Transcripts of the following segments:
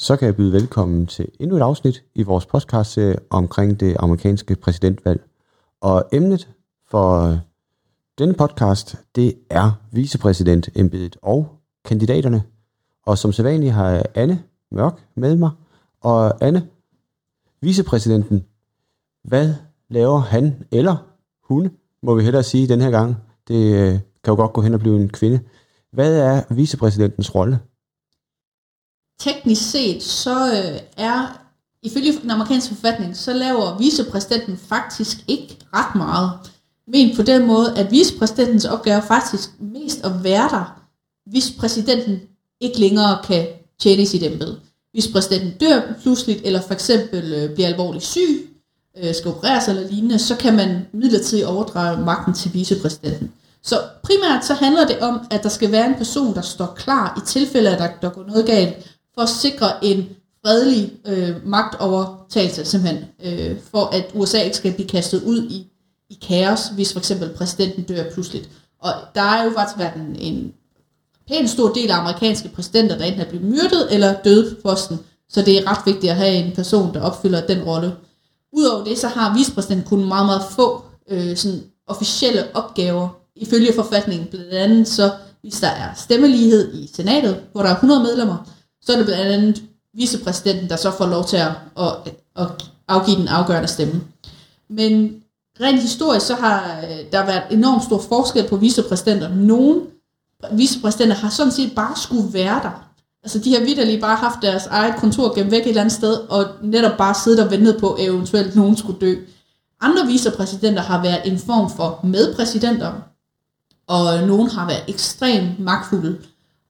så kan jeg byde velkommen til endnu et afsnit i vores podcast omkring det amerikanske præsidentvalg. Og emnet for denne podcast, det er vicepræsidentembedet og kandidaterne. Og som sædvanligt har jeg Anne Mørk med mig. Og Anne, vicepræsidenten, hvad laver han eller hun, må vi hellere sige den her gang. Det øh, kan jo godt gå hen og blive en kvinde. Hvad er vicepræsidentens rolle? Teknisk set, så øh, er, ifølge den amerikanske forfatning, så laver vicepræsidenten faktisk ikke ret meget. Men på den måde, at vicepræsidentens opgave faktisk mest at være der, hvis præsidenten ikke længere kan tjene sit embede. Hvis præsidenten dør pludseligt, eller for eksempel øh, bliver alvorligt syg, øh, skal opereres eller lignende, så kan man midlertidigt overdrage magten til vicepræsidenten. Så primært så handler det om, at der skal være en person, der står klar i tilfælde, at der, der går noget galt, for at sikre en fredelig øh, magtovertagelse, simpelthen, øh, for at USA ikke skal blive kastet ud i, i kaos, hvis for eksempel præsidenten dør pludseligt. Og der er jo faktisk været en, en pæn stor del af amerikanske præsidenter, der enten er blevet myrdet eller døde på posten, så det er ret vigtigt at have en person, der opfylder den rolle. Udover det, så har vicepræsidenten kun meget, meget få øh, sådan officielle opgaver. Ifølge forfatningen blandt andet, så hvis der er stemmelighed i senatet, hvor der er 100 medlemmer, så er det blandt andet vicepræsidenten, der så får lov til at, at, at afgive den afgørende stemme. Men rent historisk, så har øh, der været enormt stor forskel på vicepræsidenter. Nogle vicepræsidenter har sådan set bare skulle være der. Altså de har vidderligt bare haft deres eget kontor gennem væk et eller andet sted, og netop bare siddet og ventet på, at eventuelt nogen skulle dø. Andre vicepræsidenter har været en form for medpræsidenter, og nogen har været ekstremt magtfulde.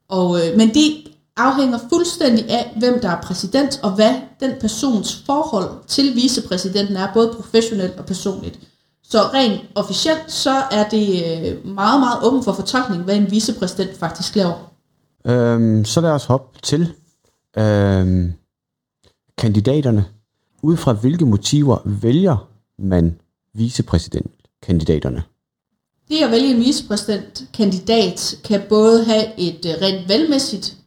Og, øh, men det afhænger fuldstændig af, hvem der er præsident, og hvad den persons forhold til vicepræsidenten er, både professionelt og personligt. Så rent officielt, så er det øh, meget, meget åben for fortolkning, hvad en vicepræsident faktisk laver. Øhm, så lad os hoppe til øhm, kandidaterne. Ud fra hvilke motiver vælger man vicepræsidentkandidaterne? Det at vælge en vicepræsidentkandidat kan både have et øh, rent valgmæssigt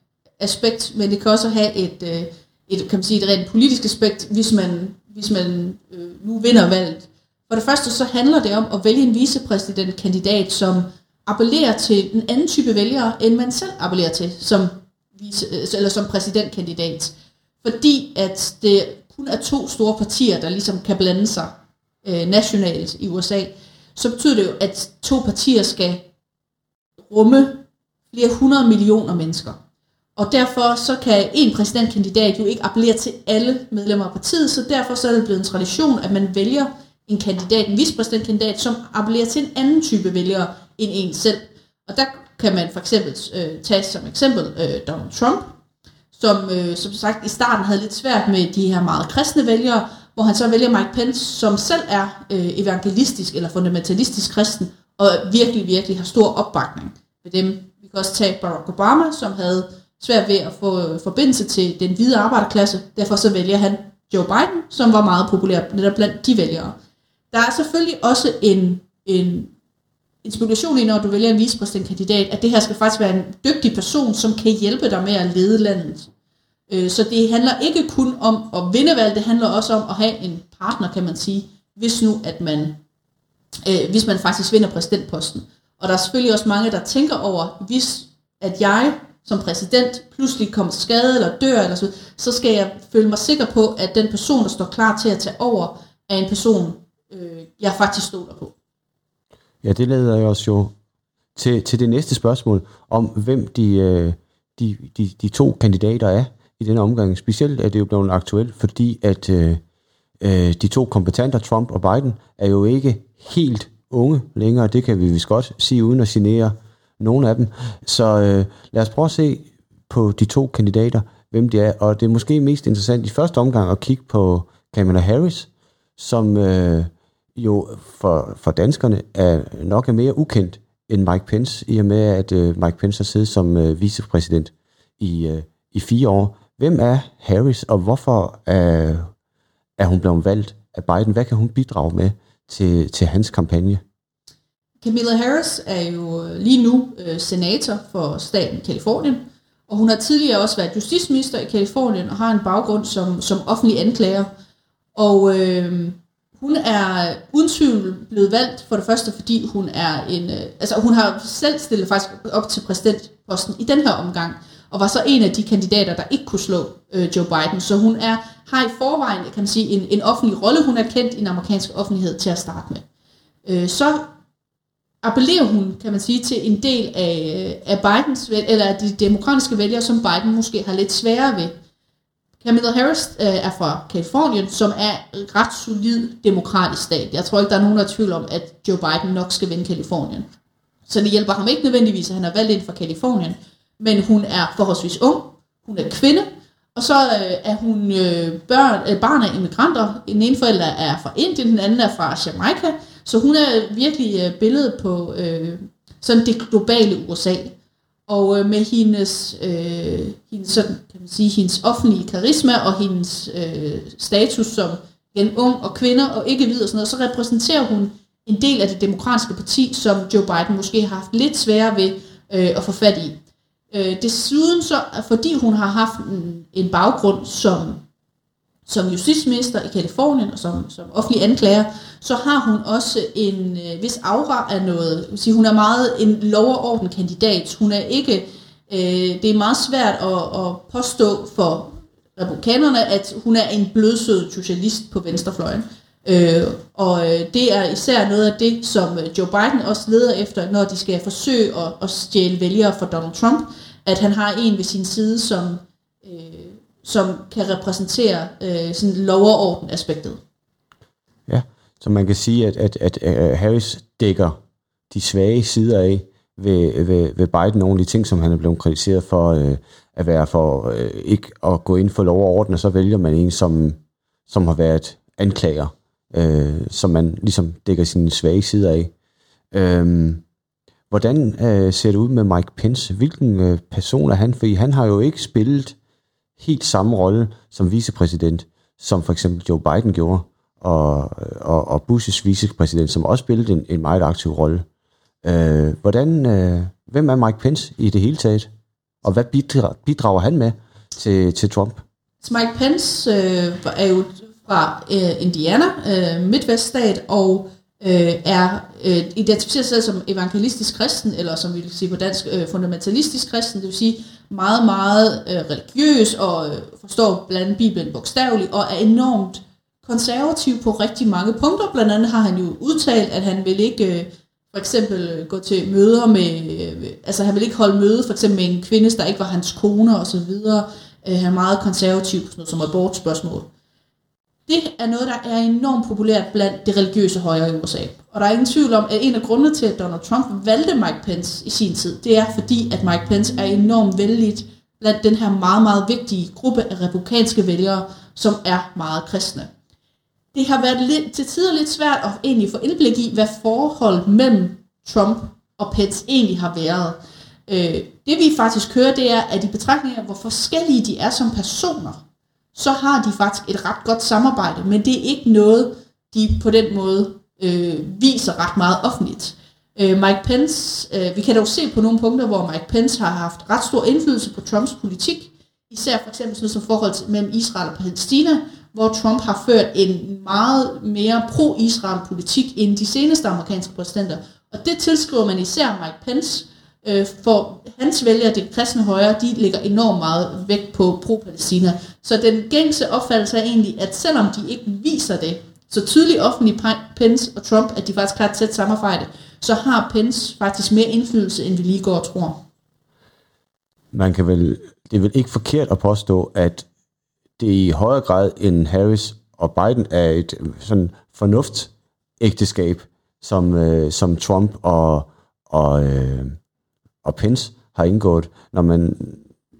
aspekt, men det kan også have et, øh, et, kan man sige, et rent politisk aspekt, hvis man, hvis man øh, nu vinder valget. For det første så handler det om at vælge en vicepræsidentkandidat, som appellerer til en anden type vælgere, end man selv appellerer til som, vice, øh, eller som præsidentkandidat. Fordi at det kun er to store partier, der ligesom kan blande sig øh, nationalt i USA, så betyder det jo, at to partier skal rumme flere hundrede millioner mennesker. Og derfor så kan en præsidentkandidat jo ikke appellere til alle medlemmer af partiet, så derfor så er det blevet en tradition, at man vælger en kandidat, en vicepræsidentkandidat, som appellerer til en anden type vælgere end en selv. Og der kan man for eksempel øh, tage som eksempel øh, Donald Trump, som øh, som sagt i starten havde lidt svært med de her meget kristne vælgere, hvor han så vælger Mike Pence, som selv er øh, evangelistisk eller fundamentalistisk kristen, og virkelig, virkelig har stor opbakning ved dem. Vi kan også tage Barack Obama, som havde svært ved at få forbindelse til den hvide arbejderklasse. Derfor så vælger han Joe Biden, som var meget populær netop blandt de vælgere. Der er selvfølgelig også en, en, en spekulation i, når du vælger en vicepræsidentkandidat, at det her skal faktisk være en dygtig person, som kan hjælpe dig med at lede landet. Øh, så det handler ikke kun om at vinde valg, det handler også om at have en partner, kan man sige, hvis nu at man, øh, hvis man faktisk vinder præsidentposten. Og der er selvfølgelig også mange, der tænker over, hvis at jeg som præsident pludselig kommer til skade eller dør, eller så, så skal jeg føle mig sikker på, at den person, der står klar til at tage over, er en person, øh, jeg faktisk stoler på. Ja, det leder jo os jo til, til det næste spørgsmål om, hvem de, øh, de, de, de to kandidater er i denne omgang. Specielt er det jo blevet aktuelt, fordi at øh, øh, de to kompetenter, Trump og Biden, er jo ikke helt unge længere. Det kan vi vist godt sige, uden at genere nogle af dem. Så øh, lad os prøve at se på de to kandidater, hvem de er. Og det er måske mest interessant i første omgang at kigge på Kamala Harris, som øh, jo for, for danskerne er nok er mere ukendt end Mike Pence, i og med at øh, Mike Pence har siddet som øh, vicepræsident i, øh, i fire år. Hvem er Harris, og hvorfor er, er hun blevet valgt af Biden? Hvad kan hun bidrage med til, til hans kampagne? Camilla Harris er jo øh, lige nu øh, senator for staten Kalifornien, Og hun har tidligere også været justitsminister i Kalifornien og har en baggrund som, som offentlig anklager. Og øh, hun er uden tvivl blevet valgt for det første, fordi hun er en... Øh, altså hun har selv stillet faktisk op til præsidentposten i den her omgang, og var så en af de kandidater, der ikke kunne slå øh, Joe Biden. Så hun er, har i forvejen, kan man sige, en, en offentlig rolle. Hun er kendt i den amerikanske offentlighed til at starte med. Øh, så appellerer hun, kan man sige, til en del af, af Bidens, eller de demokratiske vælgere, som Biden måske har lidt sværere ved. Kamala Harris øh, er fra Kalifornien, som er en ret solid demokratisk stat. Jeg tror ikke, der er nogen, der er tvivl om, at Joe Biden nok skal vinde Kalifornien. Så det hjælper ham ikke nødvendigvis, at han er valgt ind fra Kalifornien, men hun er forholdsvis ung, hun er kvinde, og så øh, er hun øh, børn, øh, barn af immigranter. Den ene forælder er fra Indien, den anden er fra Jamaica, så hun er virkelig øh, billedet på øh, sådan det globale USA. Og øh, med hendes, øh, hendes, sådan, kan man sige, hendes offentlige karisma og hendes øh, status som en ung og kvinder og ikke hvid og sådan noget, så repræsenterer hun en del af det demokratiske parti, som Joe Biden måske har haft lidt sværere ved øh, at få fat i. Øh, desuden så, fordi hun har haft en, en baggrund som, som justitsminister i Kalifornien og som, som offentlig anklager, så har hun også en øh, vis aura af noget. Sige, hun er meget en lov- og orden kandidat. Hun er ikke, øh, det er meget svært at, at påstå for republikanerne, at hun er en blødsød socialist på venstrefløjen. Øh, og øh, det er især noget af det, som øh, Joe Biden også leder efter, når de skal forsøge at, at stjæle vælgere for Donald Trump, at han har en ved sin side, som, øh, som kan repræsentere øh, sådan lov- og orden aspektet. Ja, så man kan sige, at, at, at, at Harris dækker de svage sider af ved, ved, ved Biden, nogle af de ting, som han er blevet kritiseret for øh, at være for øh, ikke at gå ind for lov og orden, og så vælger man en, som, som har været anklager øh, som man ligesom dækker sine svage sider af. Øh, hvordan øh, ser det ud med Mike Pence? Hvilken øh, person er han? Fordi han har jo ikke spillet helt samme rolle som vicepræsident, som for eksempel Joe Biden gjorde, og, og, og Bushes vicepræsident, som også spillede en, en meget aktiv rolle. Øh, hvordan, øh, hvem er Mike Pence i det hele taget? Og hvad bidrager, bidrager han med til, til Trump? Mike Pence øh, er jo fra øh, Indiana, øh, midtveststat, og øh, er øh, identificerer sig som evangelistisk kristen, eller som vi vil sige på dansk, øh, fundamentalistisk kristen, det vil sige meget, meget øh, religiøs, og øh, forstår blandt andet Bibelen bogstaveligt, og er enormt konservativ på rigtig mange punkter. Blandt andet har han jo udtalt, at han vil ikke øh, for eksempel øh, gå til møder med, øh, altså han vil ikke holde møde for eksempel med en kvinde, der ikke var hans kone og så videre. Øh, han er meget konservativ på sådan noget som abortspørgsmål. Det er noget, der er enormt populært blandt det religiøse højre i USA. Og der er ingen tvivl om, at en af grundene til, at Donald Trump valgte Mike Pence i sin tid, det er fordi, at Mike Pence er enormt vældigt blandt den her meget, meget vigtige gruppe af republikanske vælgere, som er meget kristne. Det har været lidt, til tider lidt svært at egentlig få indblik i, hvad forholdet mellem Trump og Pence egentlig har været. Øh, det vi faktisk hører, det er, at i betragtning af, hvor forskellige de er som personer, så har de faktisk et ret godt samarbejde, men det er ikke noget, de på den måde øh, viser ret meget offentligt. Øh, Mike Pence, øh, vi kan dog se på nogle punkter, hvor Mike Pence har haft ret stor indflydelse på Trumps politik, især for eksempel sådan som forhold til, mellem Israel og Palæstina, hvor Trump har ført en meget mere pro-Israel politik end de seneste amerikanske præsidenter. Og det tilskriver man især Mike Pence, Øh, for hans vælgere, det kristne højre, de lægger enormt meget vægt på pro-Palæstina. Så den gængse opfattelse er egentlig, at selvom de ikke viser det så tydelig offentlig Pence og Trump, at de faktisk har et tæt samarbejde, så har Pence faktisk mere indflydelse, end vi lige går og tror. Man kan vel, det er vel ikke forkert at påstå, at det i højere grad end Harris og Biden er et sådan fornuft ægteskab, som, øh, som Trump og, og øh, og Pence har indgået, når man,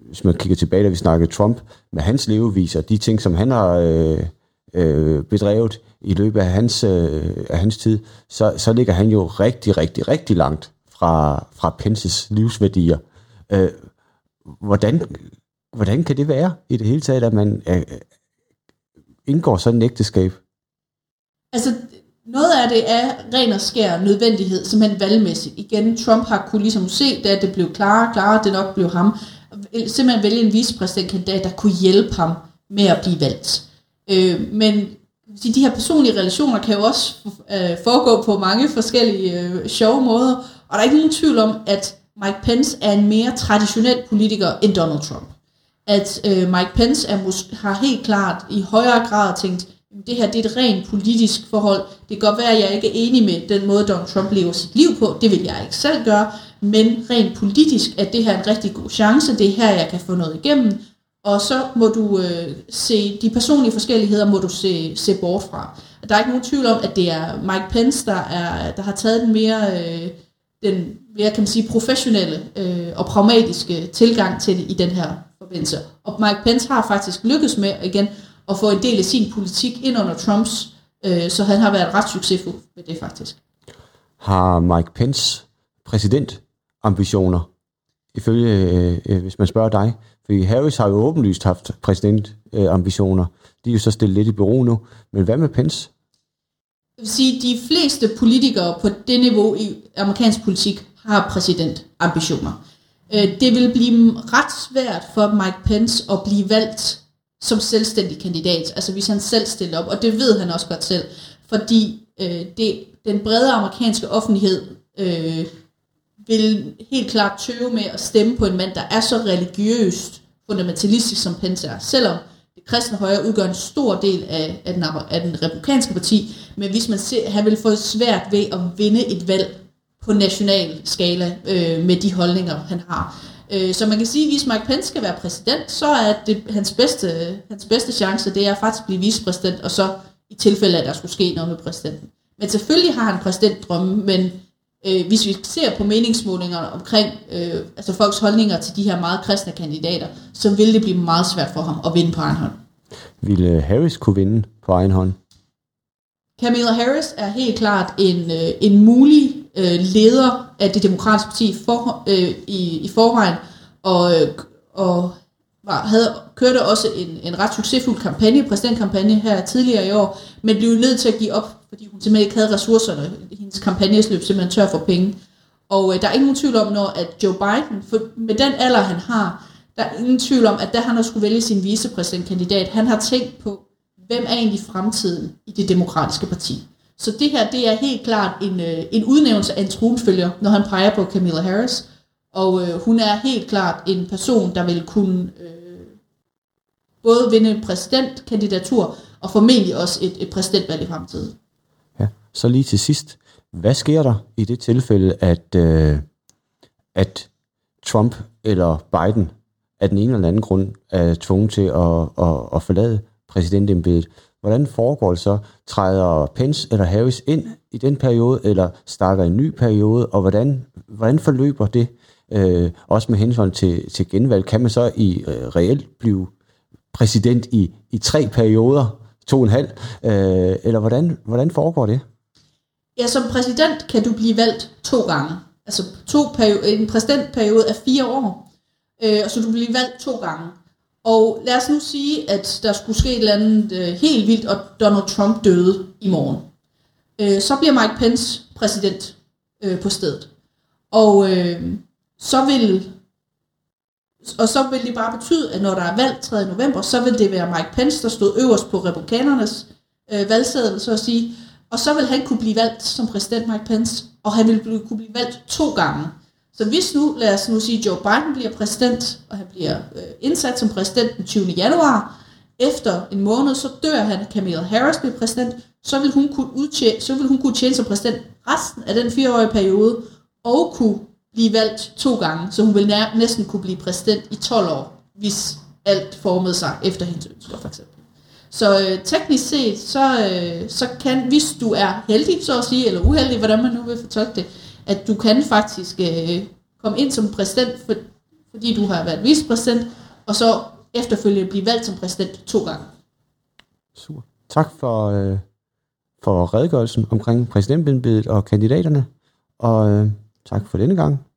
hvis man kigger tilbage, da vi snakkede Trump, med hans leveviser, de ting, som han har øh, øh, bedrevet i løbet af hans, øh, af hans tid, så, så ligger han jo rigtig, rigtig, rigtig langt fra, fra Pences livsværdier. Øh, hvordan, hvordan kan det være i det hele taget, at man øh, øh, indgår sådan et ægteskab? Altså, noget af det er ren og skær nødvendighed, simpelthen valgmæssigt. Igen, Trump har kunne ligesom se, da det blev klarere og klarere, det nok blev ham. simpelthen vælge en vicepræsidentkandidat, der kunne hjælpe ham med at blive valgt. Øh, men de her personlige relationer kan jo også øh, foregå på mange forskellige øh, sjove måder, og der er ikke nogen tvivl om, at Mike Pence er en mere traditionel politiker end Donald Trump. At øh, Mike Pence er mus- har helt klart i højere grad tænkt, det her det er et rent politisk forhold. Det kan godt være, at jeg ikke er enig med den måde, Donald Trump lever sit liv på. Det vil jeg ikke selv gøre. Men rent politisk at det her en rigtig god chance. Det er her, jeg kan få noget igennem. Og så må du øh, se de personlige forskelligheder, må du se, se bort fra. Der er ikke nogen tvivl om, at det er Mike Pence, der, er, der har taget den mere, øh, den mere kan man sige, professionelle øh, og pragmatiske tilgang til det i den her forbindelse. Og Mike Pence har faktisk lykkes med igen at få en del af sin politik ind under Trumps, øh, så han har været ret succesfuld med det faktisk. Har Mike Pence præsident ambitioner? Ifølge, øh, øh, hvis man spørger dig? Fordi Harris har jo åbenlyst haft præsidentambitioner. Øh, de er jo så stillet lidt i bureau nu. Men hvad med Pence? Jeg vil sige, at de fleste politikere på det niveau i amerikansk politik har præsidentambitioner. Øh, det vil blive ret svært for Mike Pence at blive valgt som selvstændig kandidat, altså hvis han selv stiller op, og det ved han også godt selv, fordi øh, det, den brede amerikanske offentlighed øh, vil helt klart tøve med at stemme på en mand, der er så religiøst fundamentalistisk som Pence er, selvom det kristne højre udgør en stor del af, af, den, af den republikanske parti, men hvis man ser, han vil få svært ved at vinde et valg på national skala øh, med de holdninger, han har. Øh, så man kan sige, at hvis Mike Pence skal være præsident, så er det hans bedste, hans bedste chance, det er faktisk at blive vicepræsident, og så i tilfælde af, at der skulle ske noget med præsidenten. Men selvfølgelig har han præsidentdrømme, men øh, hvis vi ser på meningsmålingerne omkring øh, altså folks holdninger til de her meget kristne kandidater, så vil det blive meget svært for ham at vinde på egen hånd. Ville Harris kunne vinde på egen hånd? Kamala Harris er helt klart en, øh, en mulig øh, leder af det demokratiske parti for, øh, i, i forvejen, og, øh, og var, havde, kørte også en, en ret succesfuld kampagne, præsidentkampagne her tidligere i år, men blev nødt til at give op, fordi hun simpelthen ikke havde ressourcerne. Hendes kampagnesløb simpelthen tør for penge. Og øh, der er ingen tvivl om, når at Joe Biden, for med den alder han har, der er ingen tvivl om, at da han har skulle vælge sin vicepræsidentkandidat, han har tænkt på, hvem er egentlig fremtiden i det demokratiske parti. Så det her, det er helt klart en, øh, en udnævnelse af en tronfølger, når han peger på Camilla Harris. Og øh, hun er helt klart en person, der vil kunne øh, både vinde præsidentkandidatur og formentlig også et, et præsidentvalg i fremtiden. Ja, så lige til sidst. Hvad sker der i det tilfælde, at, øh, at Trump eller Biden af den ene eller anden grund er tvunget til at, at, at forlade præsidentembedet? Hvordan foregår det så? Træder Pence eller Harris ind i den periode, eller starter en ny periode, og hvordan, hvordan forløber det? Øh, også med hensyn til, til genvalg, kan man så i øh, reelt blive præsident i, i tre perioder, to og en halv, øh, eller hvordan, hvordan foregår det? Ja, som præsident kan du blive valgt to gange. Altså to periode, en præsidentperiode er fire år, øh, og så du bliver valgt to gange. Og lad os nu sige, at der skulle ske et eller andet øh, helt vildt, og Donald Trump døde i morgen. Øh, så bliver Mike Pence præsident øh, på stedet. Og øh, så vil og så vil det bare betyde, at når der er valg 3. november, så vil det være Mike Pence, der stod øverst på republikanernes øh, valgseddel, så at sige. Og så vil han kunne blive valgt som præsident Mike Pence, og han vil kunne blive valgt to gange. Så hvis nu, lad os nu sige, Joe Biden bliver præsident, og han bliver øh, indsat som præsident den 20. januar, efter en måned, så dør han, Kamala Harris bliver præsident, så vil hun kunne, udtjene, så vil hun kunne tjene som præsident resten af den fireårige periode, og kunne blive valgt to gange, så hun vil nær, næsten kunne blive præsident i 12 år, hvis alt formede sig efter hendes ønsker, for eksempel. Så øh, teknisk set, så, øh, så kan, hvis du er heldig, så at sige, eller uheldig, hvordan man nu vil fortolke det, at du kan faktisk øh, komme ind som præsident, for, fordi du har været vicepræsident, og så efterfølgende blive valgt som præsident to gange. Super. Tak for, øh, for redegørelsen omkring præsidentembedet og kandidaterne, og øh, tak for denne gang.